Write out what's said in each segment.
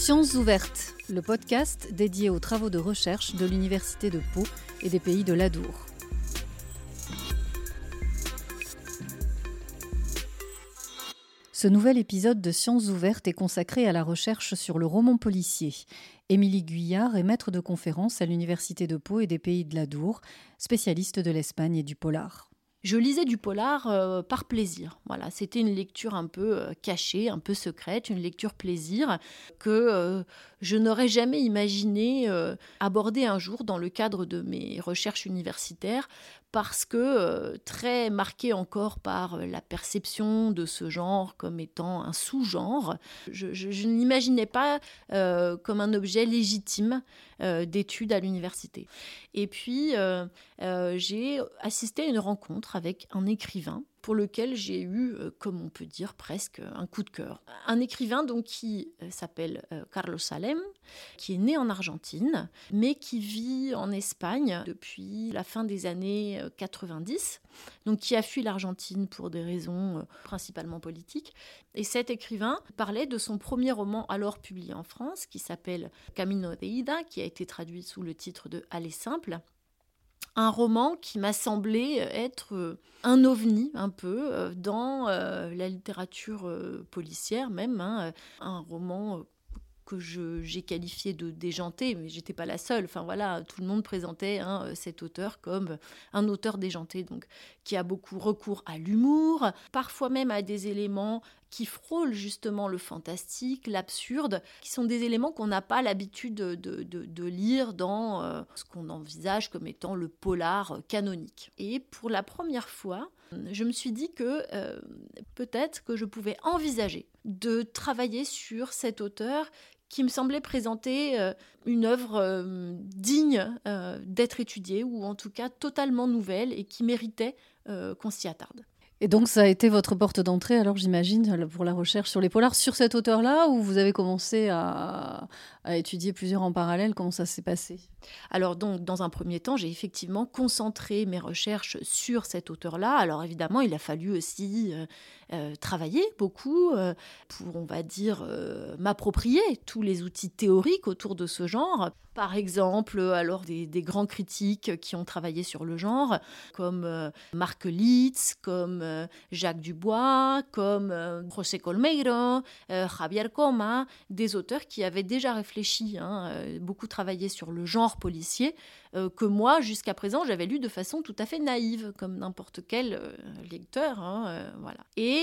Sciences ouvertes, le podcast dédié aux travaux de recherche de l'Université de Pau et des pays de l'Adour. Ce nouvel épisode de Sciences ouvertes est consacré à la recherche sur le roman policier. Émilie Guyard est maître de conférence à l'Université de Pau et des pays de l'Adour, spécialiste de l'Espagne et du polar. Je lisais du polar euh, par plaisir. Voilà, c'était une lecture un peu euh, cachée, un peu secrète, une lecture plaisir que euh, je n'aurais jamais imaginé aborder un jour dans le cadre de mes recherches universitaires parce que euh, très marqué encore par euh, la perception de ce genre comme étant un sous-genre, je, ne l'imaginais pas euh, comme un objet légitime d'étude à l'université. Et puis, j'ai assisté à une rencontre avec un écrivain pour lequel j'ai eu, euh, comme on peut dire, presque un coup de cœur. Un écrivain donc qui euh, s'appelle euh, Carlos Salem, qui est né en Argentine, mais qui vit en Espagne depuis la fin des années 90, donc qui a fui l'Argentine pour des raisons principalement politiques. Et cet écrivain parlait de son premier roman alors publié en France, qui s'appelle Camino de Ida, qui a été traduit sous le titre de Aller simple un roman qui m'a semblé être euh, un ovni un peu euh, dans euh, la littérature policière même, hein, un roman que j'ai qualifié de déjanté, mais j'étais pas la seule. Enfin voilà, tout le monde présentait hein, cet auteur comme un auteur déjanté, donc qui a beaucoup recours à l'humour, parfois même à des éléments qui frôlent justement le fantastique, l'absurde, qui sont des éléments qu'on n'a pas l'habitude de, lire dans euh, ce qu'on envisage comme étant le polar canonique. Et pour la première fois, je me suis dit que euh, peut-être que je pouvais envisager de travailler sur cet auteur qui me semblait présenter euh, une œuvre digne d'être étudiée, ou en tout cas totalement nouvelle, et qui méritait qu'on s'y attarde. Et donc, ça a été votre porte d'entrée, alors j'imagine, pour la recherche sur les polars, sur cet auteur-là, ou vous avez commencé à, étudier plusieurs en parallèle Comment ça s'est passé? Alors, donc, dans un premier temps, j'ai effectivement concentré mes recherches sur cet auteur-là. Alors, évidemment, il a fallu aussi euh, euh, travailler beaucoup euh, pour, on va dire, m'approprier tous les outils théoriques autour de ce genre. Par exemple, alors des, grands critiques qui ont travaillé sur le genre, comme Marc Litz, comme euh, Jacques Dubois, comme euh, José Colmeiro, euh, Javier Coma, des auteurs qui avaient déjà réfléchi, hein, beaucoup travaillé sur le genre policier, que moi, jusqu'à présent, j'avais lu de façon tout à fait naïve, comme n'importe quel lecteur. Hein, voilà. Et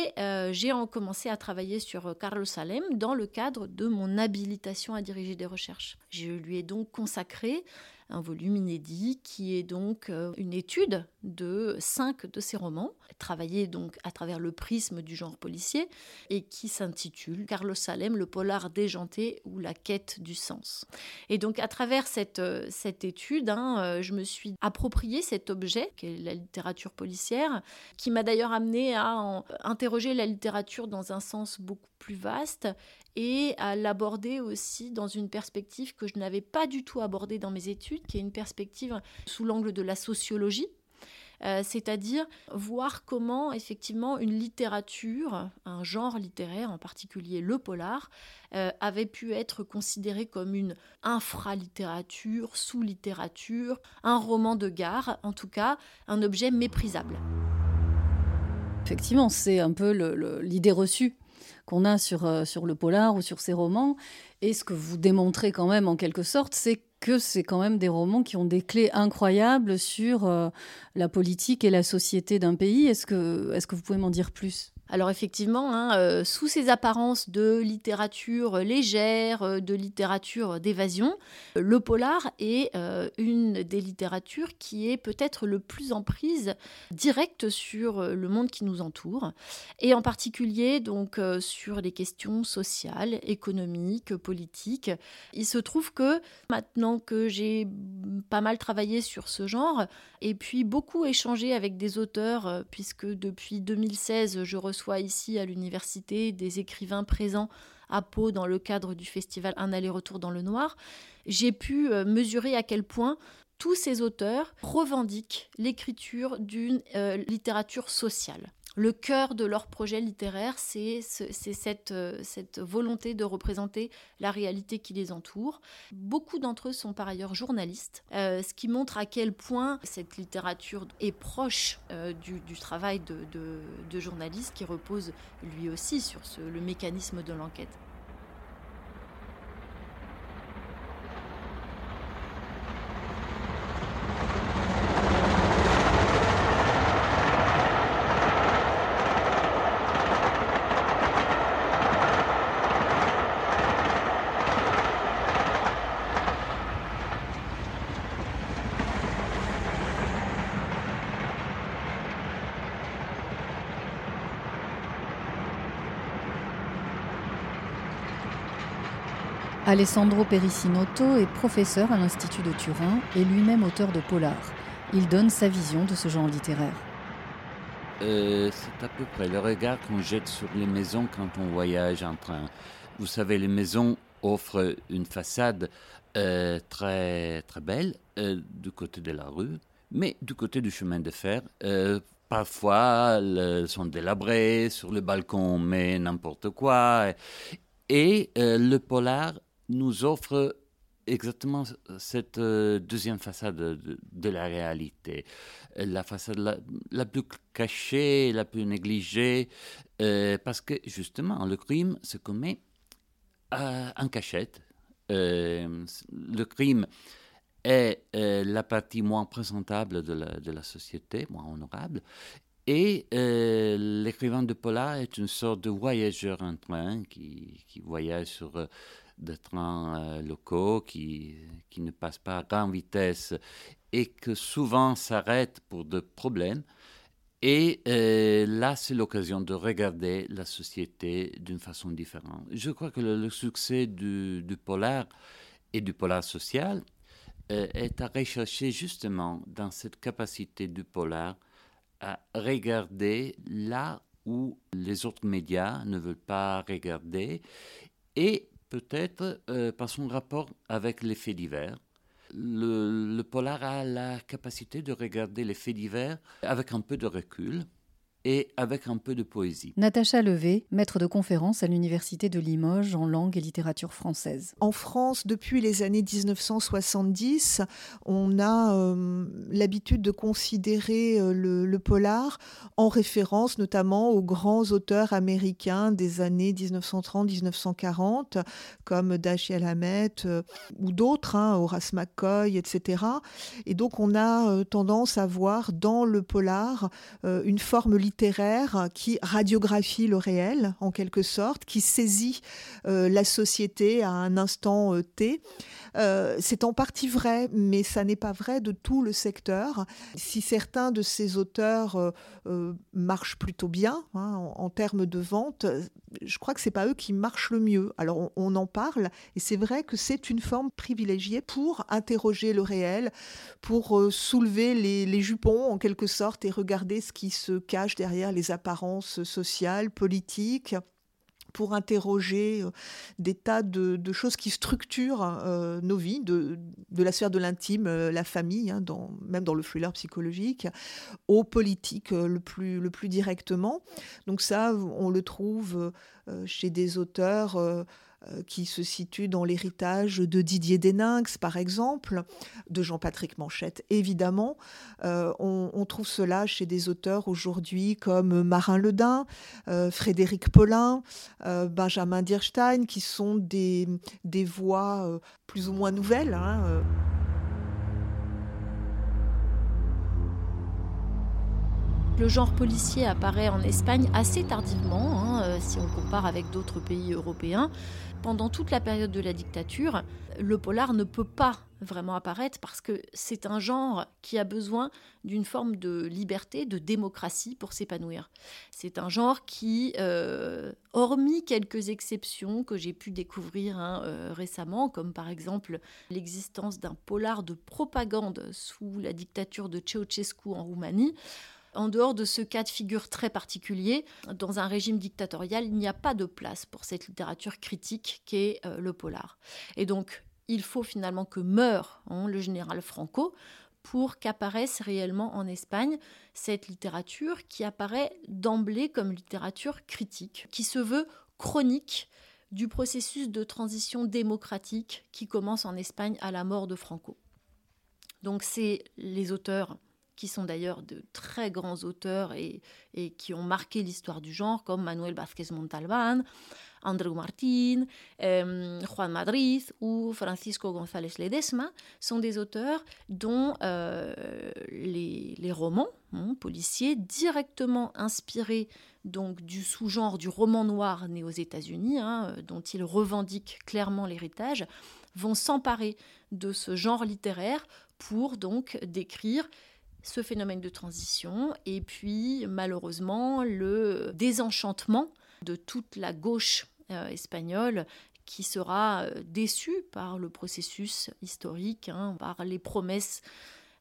j'ai commencé à travailler sur Carlos Salem dans le cadre de mon habilitation à diriger des recherches. Je lui ai donc consacré un volume inédit qui est donc euh, une étude de cinq de ses romans, travaillé donc à travers le prisme du genre policier et qui s'intitule Carlos Salem, le polar déjanté ou la quête du sens. Et donc à travers cette, euh, cette étude, hein, euh, je me suis approprié cet objet qu'est la littérature policière, qui m'a d'ailleurs amené à interroger la littérature dans un sens beaucoup plus vaste et à l'aborder aussi dans une perspective que je n'avais pas du tout abordée dans mes études, qui est une perspective sous l'angle de la sociologie. Euh, c'est-à-dire voir comment effectivement une littérature, un genre littéraire, en particulier le polar, euh, avait pu être considéré comme une infralittérature, sous-littérature, un roman de gare, en tout cas un objet méprisable. Effectivement, c'est un peu l'idée reçue qu'on a sur, euh, sur le polar ou sur ces romans. Et ce que vous démontrez quand même en quelque sorte, c'est que c'est quand même des romans qui ont des clés incroyables sur euh, la politique et la société d'un pays. Est-ce que, est -ce que vous pouvez m'en dire plus? Alors effectivement, hein, euh, sous ces apparences de littérature légère, euh, de littérature d'évasion, le polar est euh, une des littératures qui est peut-être le plus en prise directe sur le monde qui nous entoure, et en particulier donc sur les questions sociales, économiques, politiques. Il se trouve que maintenant que j'ai pas mal travaillé sur ce genre, et puis beaucoup échangé avec des auteurs, puisque depuis 2016 je reçois soit ici à l'université des écrivains présents à Pau dans le cadre du festival Un aller-retour dans le noir, j'ai pu euh, mesurer à quel point tous ces auteurs revendiquent l'écriture d'une euh, littérature sociale. Le cœur de leur projet littéraire, c'est cette, euh, cette volonté de représenter la réalité qui les entoure. Beaucoup d'entre eux sont par ailleurs journalistes, euh, ce qui montre à quel point cette littérature est proche euh, du, travail de, journaliste qui repose lui aussi sur le mécanisme de l'enquête. Alessandro Pericinotto est professeur à l'Institut de Turin et lui-même auteur de polar. Il donne sa vision de ce genre littéraire. Euh, c'est à peu près le regard qu'on jette sur les maisons quand on voyage en train. Vous savez, les maisons offrent une façade euh, très, très belle euh, du côté de la rue, mais du côté du chemin de fer, parfois elles sont délabrées, sur le balcon mais n'importe quoi. Et le polar nous offre exactement cette euh, deuxième façade de, la réalité. La façade la, plus cachée, la plus négligée, euh, parce que justement, le crime se commet en cachette. Euh, le crime est la partie moins présentable de la, société, moins honorable, et l'écrivain de Polar est une sorte de voyageur en train qui voyage sur de trains euh, locaux qui, qui ne passent pas à grande vitesse et que souvent s'arrêtent pour de problèmes. Et euh, là, c'est l'occasion de regarder la société d'une façon différente. Je crois que le, succès du, du, polar et du polar social euh, est à rechercher justement dans cette capacité du polar à regarder là où les autres médias ne veulent pas regarder et peut-être euh, par son rapport avec les faits divers. Le, polar a la capacité de regarder les faits divers avec un peu de recul et avec un peu de poésie. Natacha Levé, maître de conférence à l'Université de Limoges en langue et littérature française. En France, depuis les années 1970, on a euh, l'habitude de considérer euh, le, polar en référence notamment aux grands auteurs américains des années 1930-1940, comme Dashiell Hammett euh, ou d'autres, hein, Horace McCoy, etc. Et donc on a tendance à voir dans le polar une forme littéraire qui radiographie le réel, en quelque sorte, qui saisit euh, la société à un instant euh, T. Euh, c'est en partie vrai, mais ça n'est pas vrai de tout le secteur. Si certains de ces auteurs marchent plutôt bien hein, en, termes de vente, je crois que c'est pas eux qui marchent le mieux. Alors on, en parle, et c'est vrai que c'est une forme privilégiée pour interroger le réel, pour soulever les jupons en quelque sorte et regarder ce qui se cache derrière les apparences sociales, politiques pour interroger euh, des tas de, choses qui structurent euh, nos vies, de, la sphère de l'intime, euh, la famille, hein, même dans le thriller psychologique, aux politiques le, plus, directement. Donc ça, on le trouve chez des auteurs qui se situe dans l'héritage de Didier Deninx, par exemple, de Jean-Patrick Manchette, évidemment. Euh, on, trouve cela chez des auteurs aujourd'hui comme Marin Ledin, euh, Frédéric Paulin, Benjamin Dierstein, qui sont des, des voix plus ou moins nouvelles. Hein, Le genre policier apparaît en Espagne assez tardivement, hein, si on compare avec d'autres pays européens pendant toute la période de la dictature, le polar ne peut pas vraiment apparaître parce que c'est un genre qui a besoin d'une forme de liberté, de démocratie pour s'épanouir. C'est un genre qui, euh, hormis quelques exceptions que j'ai pu découvrir hein, euh, récemment, comme par exemple l'existence d'un polar de propagande sous la dictature de Ceausescu en Roumanie, en dehors de ce cas de figure très particulier, dans un régime dictatorial, il n'y a pas de place pour cette littérature critique qu'est euh, le polar. Et donc, il faut finalement que meure hein, le général Franco pour qu'apparaisse réellement en Espagne cette littérature qui apparaît d'emblée comme littérature critique, qui se veut chronique du processus de transition démocratique qui commence en Espagne à la mort de Franco. Donc c'est les auteurs qui sont d'ailleurs de très grands auteurs et, qui ont marqué l'histoire du genre, comme Manuel Vázquez Montalbán, Andreu Martín, euh, Juan Madrid ou Francisco González Ledesma, sont des auteurs dont euh, les, romans hein, policiers, directement inspirés donc du sous-genre du roman noir né aux États-Unis, hein, dont ils revendiquent clairement l'héritage, vont s'emparer de ce genre littéraire pour donc décrire ce phénomène de transition et puis malheureusement le désenchantement de toute la gauche euh, espagnole qui sera euh, déçue par le processus historique, hein, par les promesses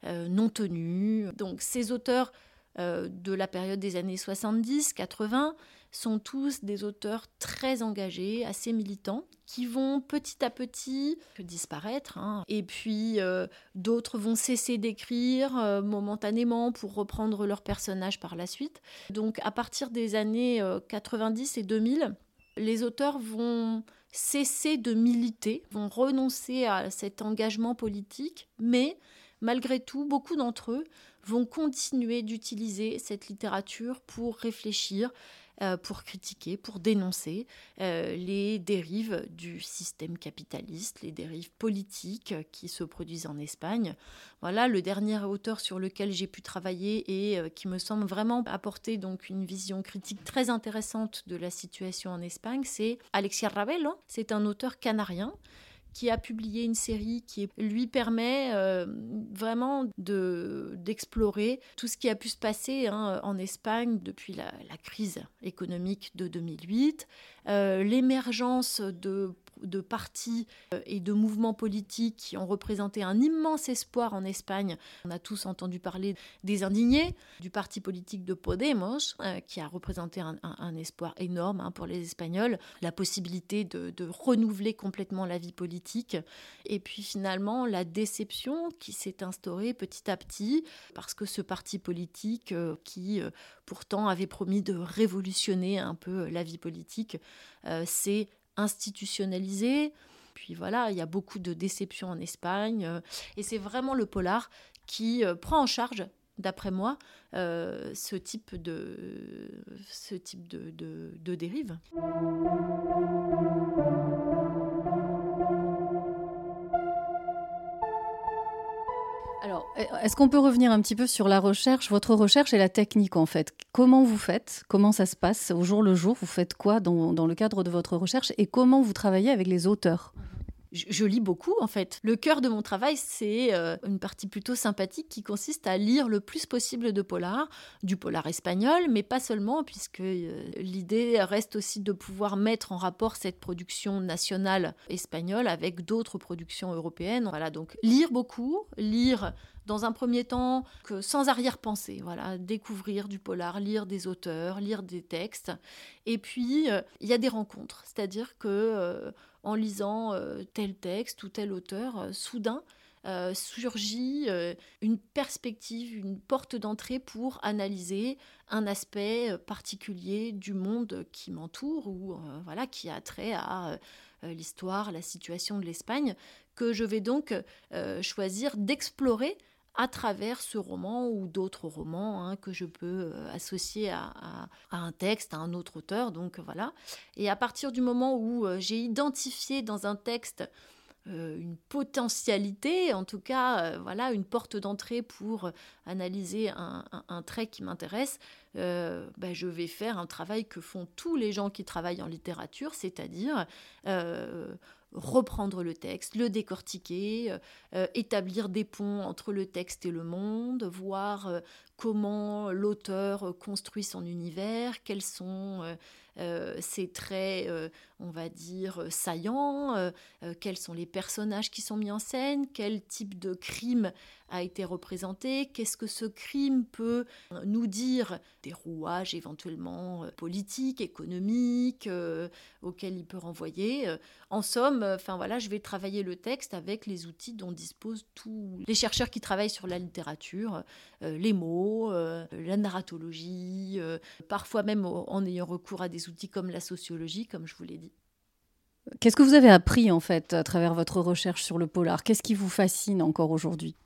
euh, non tenues. Donc ces auteurs de la période des années 70-80 sont tous des auteurs très engagés, assez militants, qui vont petit à petit disparaître. Hein. Et puis euh, d'autres vont cesser d'écrire euh, momentanément pour reprendre leurs personnages par la suite. Donc à partir des années 90 euh, et 2000, les auteurs vont cesser de militer, vont renoncer à cet engagement politique, mais malgré tout, beaucoup d'entre eux vont continuer d'utiliser cette littérature pour réfléchir, pour critiquer, pour dénoncer euh, les dérives du système capitaliste, les dérives politiques qui se produisent en Espagne. Voilà, le dernier auteur sur lequel j'ai pu travailler et euh, qui me semble vraiment apporter donc une vision critique très intéressante de la situation en Espagne, c'est Alexia Ravelo. C'est un auteur canarien qui a publié une série qui lui permet euh, vraiment de, d'explorer tout ce qui a pu se passer hein, en Espagne depuis la, crise économique de 2008, euh, l'émergence de de partis euh, et de mouvements politiques qui ont représenté un immense espoir en Espagne. On a tous entendu parler des indignés, du parti politique de Podemos, euh, qui a représenté un, espoir énorme hein, pour les Espagnols, la possibilité de, renouveler complètement la vie politique, et puis finalement la déception qui s'est instaurée petit à petit, parce que ce parti politique euh, qui pourtant avait promis de révolutionner un peu la vie politique, s'est institutionnalisé. Puis voilà, il y a beaucoup de déceptions en Espagne. Euh, et c'est vraiment le polar qui euh, prend en charge, d'après moi, euh, ce type de, ce type de, de dérive. Est-ce qu'on peut revenir un petit peu sur la recherche, votre recherche et la technique en fait? Comment vous faites? Comment ça se passe au jour le jour? Vous faites quoi dans, le cadre de votre recherche Et comment vous travaillez avec les auteurs? Je, lis beaucoup en fait. Le cœur de mon travail, c'est euh, une partie plutôt sympathique qui consiste à lire le plus possible de polar, du polar espagnol, mais pas seulement, puisque euh, l'idée reste aussi de pouvoir mettre en rapport cette production nationale espagnole avec d'autres productions européennes. Voilà, donc lire beaucoup, lire dans un premier temps que sans arrière-pensée, voilà, découvrir du polar, lire des auteurs, lire des textes, et puis euh, il y a des rencontres, c'est-à-dire que en lisant euh, tel texte ou tel auteur, euh, soudain euh, surgit une perspective, une porte d'entrée pour analyser un aspect particulier du monde qui m'entoure ou voilà qui a trait à l'histoire, la situation de l'Espagne, que je vais donc choisir d'explorer à travers ce roman ou d'autres romans hein, que je peux euh, associer à, un texte, à un autre auteur. Donc voilà. Et à partir du moment où euh, j'ai identifié dans un texte euh, une potentialité, en tout cas, voilà, une porte d'entrée pour analyser un, trait qui m'intéresse, ben, je vais faire un travail que font tous les gens qui travaillent en littérature, c'est-à-dire reprendre le texte, le décortiquer, euh, euh, établir des ponts entre le texte et le monde, voir euh, comment l'auteur construit son univers, quels sont ses traits, on va dire, saillants, quels sont les personnages qui sont mis en scène, quel type de crime a été représenté, qu'est-ce que ce crime peut nous dire des rouages éventuellement euh, politiques, économiques, euh, auxquels il peut renvoyer. Euh, en somme, enfin voilà, je vais travailler le texte avec les outils dont disposent tous les chercheurs qui travaillent sur la littérature, les mots, la narratologie, parfois même en ayant recours à des outils comme la sociologie, comme je vous l'ai dit. Qu'est-ce que vous avez appris en fait à travers votre recherche sur le polar? Qu'est-ce qui vous fascine encore aujourd'hui?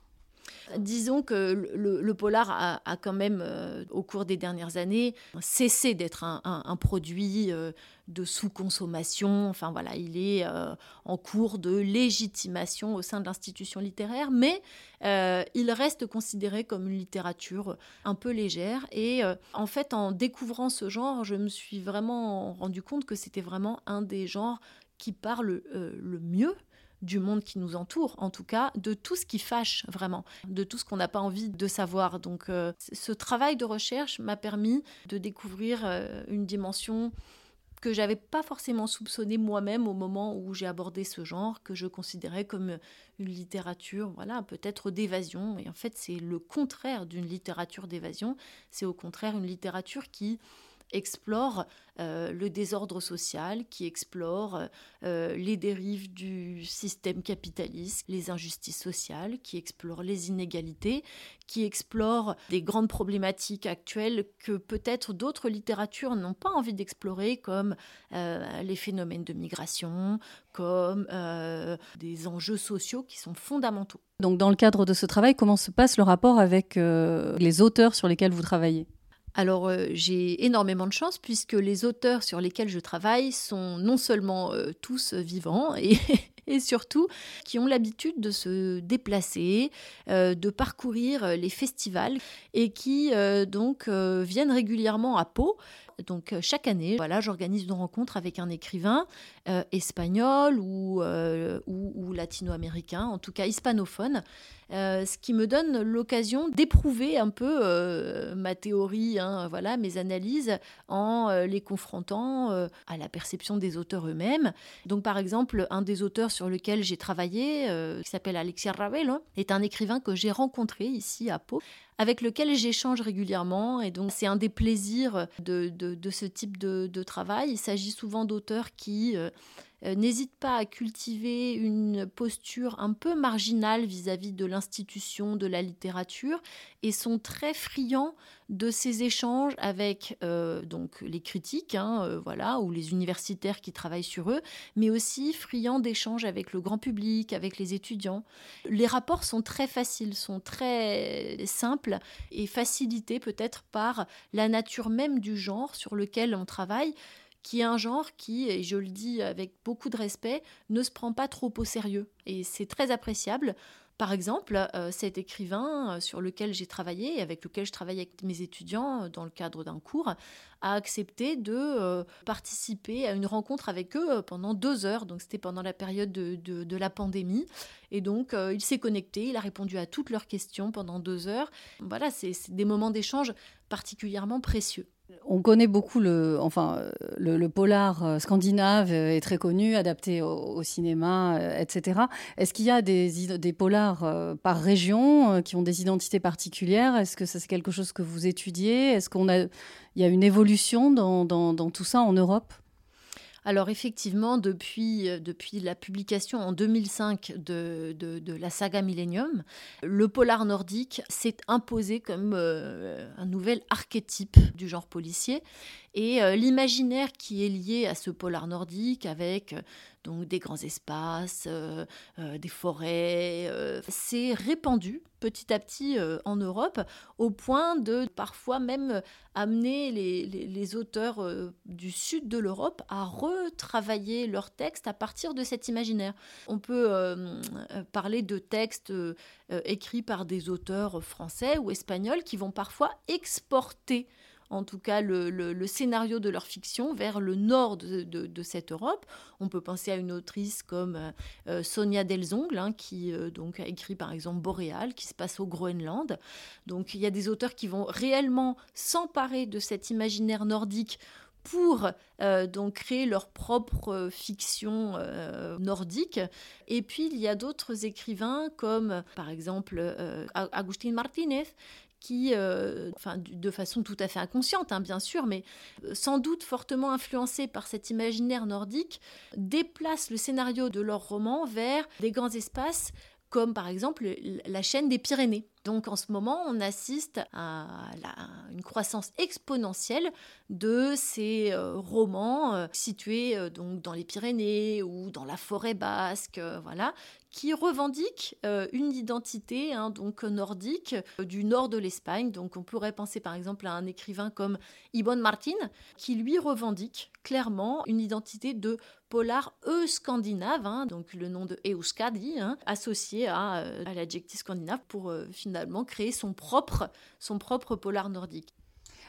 Disons que le, polar a, quand même, euh, au cours des dernières années, cessé d'être un, produit euh, de sous-consommation. Enfin voilà, il est euh, en cours de légitimation au sein de l'institution littéraire, mais il reste considéré comme une littérature un peu légère. Et en fait, en découvrant ce genre, je me suis vraiment rendu compte que c'était vraiment un des genres qui parle le mieux du monde qui nous entoure, en tout cas, de tout ce qui fâche vraiment, de tout ce qu'on n'a pas envie de savoir. Donc euh, ce travail de recherche m'a permis de découvrir euh, une dimension que j'avais pas forcément soupçonnée moi-même au moment où j'ai abordé ce genre, que je considérais comme une littérature, voilà, peut-être d'évasion. Et en fait, c'est le contraire d'une littérature d'évasion. C'est au contraire une littérature qui explore euh, le désordre social, qui explore euh, les dérives du système capitaliste, les injustices sociales, qui explore les inégalités, qui explore des grandes problématiques actuelles que peut-être d'autres littératures n'ont pas envie d'explorer, comme euh, les phénomènes de migration, comme des enjeux sociaux qui sont fondamentaux. Donc dans le cadre de ce travail, comment se passe le rapport avec les auteurs sur lesquels vous travaillez? Alors euh, j'ai énormément de chance puisque les auteurs sur lesquels je travaille sont non seulement euh, tous vivants et, surtout qui ont l'habitude de se déplacer, euh, de parcourir les festivals et qui donc viennent régulièrement à Pau donc euh, chaque année, voilà, j'organise une rencontre avec un écrivain euh, espagnol euh, ou, ou, latino-américain, en tout cas hispanophone, ce qui me donne l'occasion d'éprouver un peu ma théorie, hein, voilà, mes analyses, en les confrontant à la perception des auteurs eux-mêmes. Donc par exemple, un des auteurs sur lequel j'ai travaillé, qui s'appelle Alexia Ravel, est un écrivain que j'ai rencontré ici à Pau avec lequel j'échange régulièrement. Et donc, c'est un des plaisirs de, ce type de, de travail. Il s'agit souvent d'auteurs qui euh, n'hésitent pas à cultiver une posture un peu marginale vis-à-vis de l'institution de la littérature et sont très friands de ces échanges avec euh, donc les critiques, hein, euh, voilà, ou les universitaires qui travaillent sur eux, mais aussi friands d'échanges avec le grand public, avec les étudiants. Les rapports sont très faciles, sont très simples et facilités peut-être par la nature même du genre sur lequel on travaille qui est un genre qui, et je le dis avec beaucoup de respect, ne se prend pas trop au sérieux. Et c'est très appréciable. Par exemple, euh, cet écrivain euh, sur lequel j'ai travaillé et avec lequel je travaille avec mes étudiants euh, dans le cadre d'un cours a accepté de participer à une rencontre avec eux pendant deux heures. Donc c'était pendant la période de, de, la pandémie. Et donc il s'est connecté, il a répondu à toutes leurs questions pendant deux heures. Voilà, c'est des moments d'échange particulièrement précieux. On connaît beaucoup le, enfin, le, polar euh, scandinave est très connu, adapté au, cinéma, euh, etc. Est-ce qu'il y a des, des polars euh, par région qui ont des identités particulières? Est-ce que c'est quelque chose que vous étudiez? Est-ce qu'on a, il y a une évolution dans, dans tout ça en Europe? Alors effectivement, depuis, euh, depuis la publication en 2005 de, de, la saga Millennium, le polar nordique s'est imposé comme euh, un nouvel archétype du genre policier. Et euh, l'imaginaire qui est lié à ce polar nordique avec donc des grands espaces, euh, euh, des forêts. Euh, c'est répandu petit à petit en Europe au point de parfois même amener les, auteurs du sud de l'Europe à retravailler leurs textes à partir de cet imaginaire. On peut parler de textes écrits par des auteurs français ou espagnols qui vont parfois exporter en tout cas le, scénario de leur fiction vers le nord de, cette Europe. On peut penser à une autrice comme euh, euh, Sonia Delzongle, hein, qui euh, donc a écrit par exemple Boréal, qui se passe au Groenland. Donc il y a des auteurs qui vont réellement s'emparer de cet imaginaire nordique pour donc créer leur propre fiction nordique. Et puis il y a d'autres écrivains comme par exemple Agustin Martinez qui, enfin, de façon tout à fait inconsciente, hein, bien sûr, mais sans doute fortement influencés par cet imaginaire nordique, déplacent le scénario de leur roman vers des grands espaces comme par exemple la chaîne des Pyrénées. Donc en ce moment, on assiste à une croissance exponentielle de ces euh, romans euh, situés euh, donc dans les Pyrénées ou dans la forêt basque, voilà, qui revendiquent une identité hein, donc nordique du nord de l'Espagne. Donc on pourrait penser par exemple à un écrivain comme Ibon Martin qui lui revendique clairement une identité de polar e-scandinave, hein, donc le nom de Euskadi, hein, associé à, l'adjectif scandinave pour finalement créer son propre, polar nordique.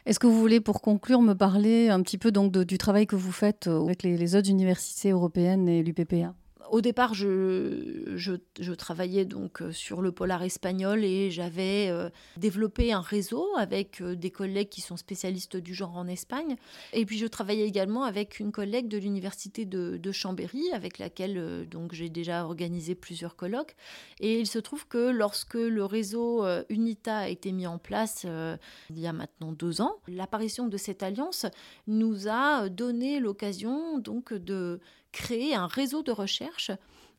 Est-ce que vous voulez, pour conclure, me parler un petit peu donc du travail que vous faites euh, avec les autres universités européennes et l'UPPA au départ, je, travaillais donc euh, sur le polar espagnol et j'avais euh, développé un réseau avec euh, des collègues qui sont spécialistes du genre en Espagne. Et puis je travaillais également avec une collègue de l'université de, de, Chambéry, avec laquelle donc j'ai déjà organisé plusieurs colloques. Et il se trouve que lorsque le réseau UNITA a été mis en place il y a maintenant deux ans, l'apparition de cette alliance nous a donné l'occasion donc de créer un réseau de recherche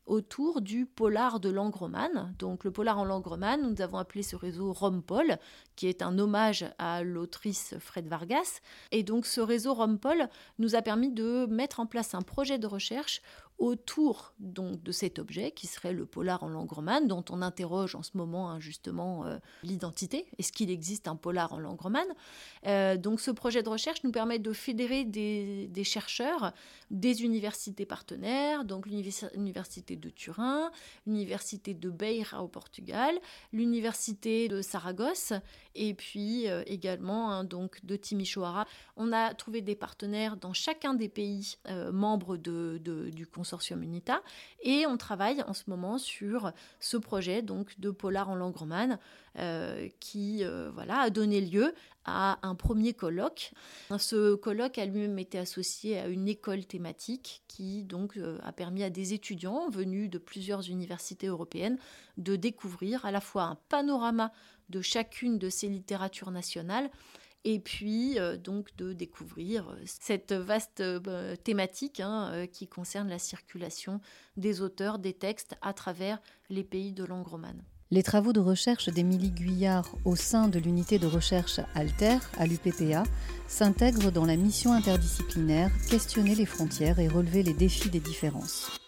autour du polar de langue romane. Donc le polar en langue romane, nous avons appelé ce réseau Rompol, qui est un hommage à l'autrice Fred Vargas. Et donc ce réseau Rompol nous a permis de mettre en place un projet de recherche autour donc de cet objet qui serait le polar en langue romane dont on interroge en ce moment hein, justement euh, l'identité. Est-ce qu'il existe un polar en langue romane? Euh, Donc ce projet de recherche nous permet de fédérer des, chercheurs des universités partenaires, donc l'université de Turin, l'université de Beira au Portugal, l'université de Saragosse et puis euh, également hein, donc de Timisoara. On a trouvé des partenaires dans chacun des pays membres de, du consortium UNITA. Et on travaille en ce moment sur ce projet donc de polar en langue romane euh, qui euh, voilà, a donné lieu à un premier colloque. Ce colloque a lui-même été associé à une école thématique qui donc euh, a permis à des étudiants venus de plusieurs universités européennes de découvrir à la fois un panorama de chacune de ces littératures nationales et puis euh, donc de découvrir euh, cette vaste euh, thématique hein, qui concerne la circulation des auteurs, des textes à travers les pays de langue romane. Les travaux de recherche d'Émilie Guyard au sein de l'unité de recherche Alter à l'UPPA s'intègrent dans la mission interdisciplinaire Questionner les frontières et relever les défis des différences.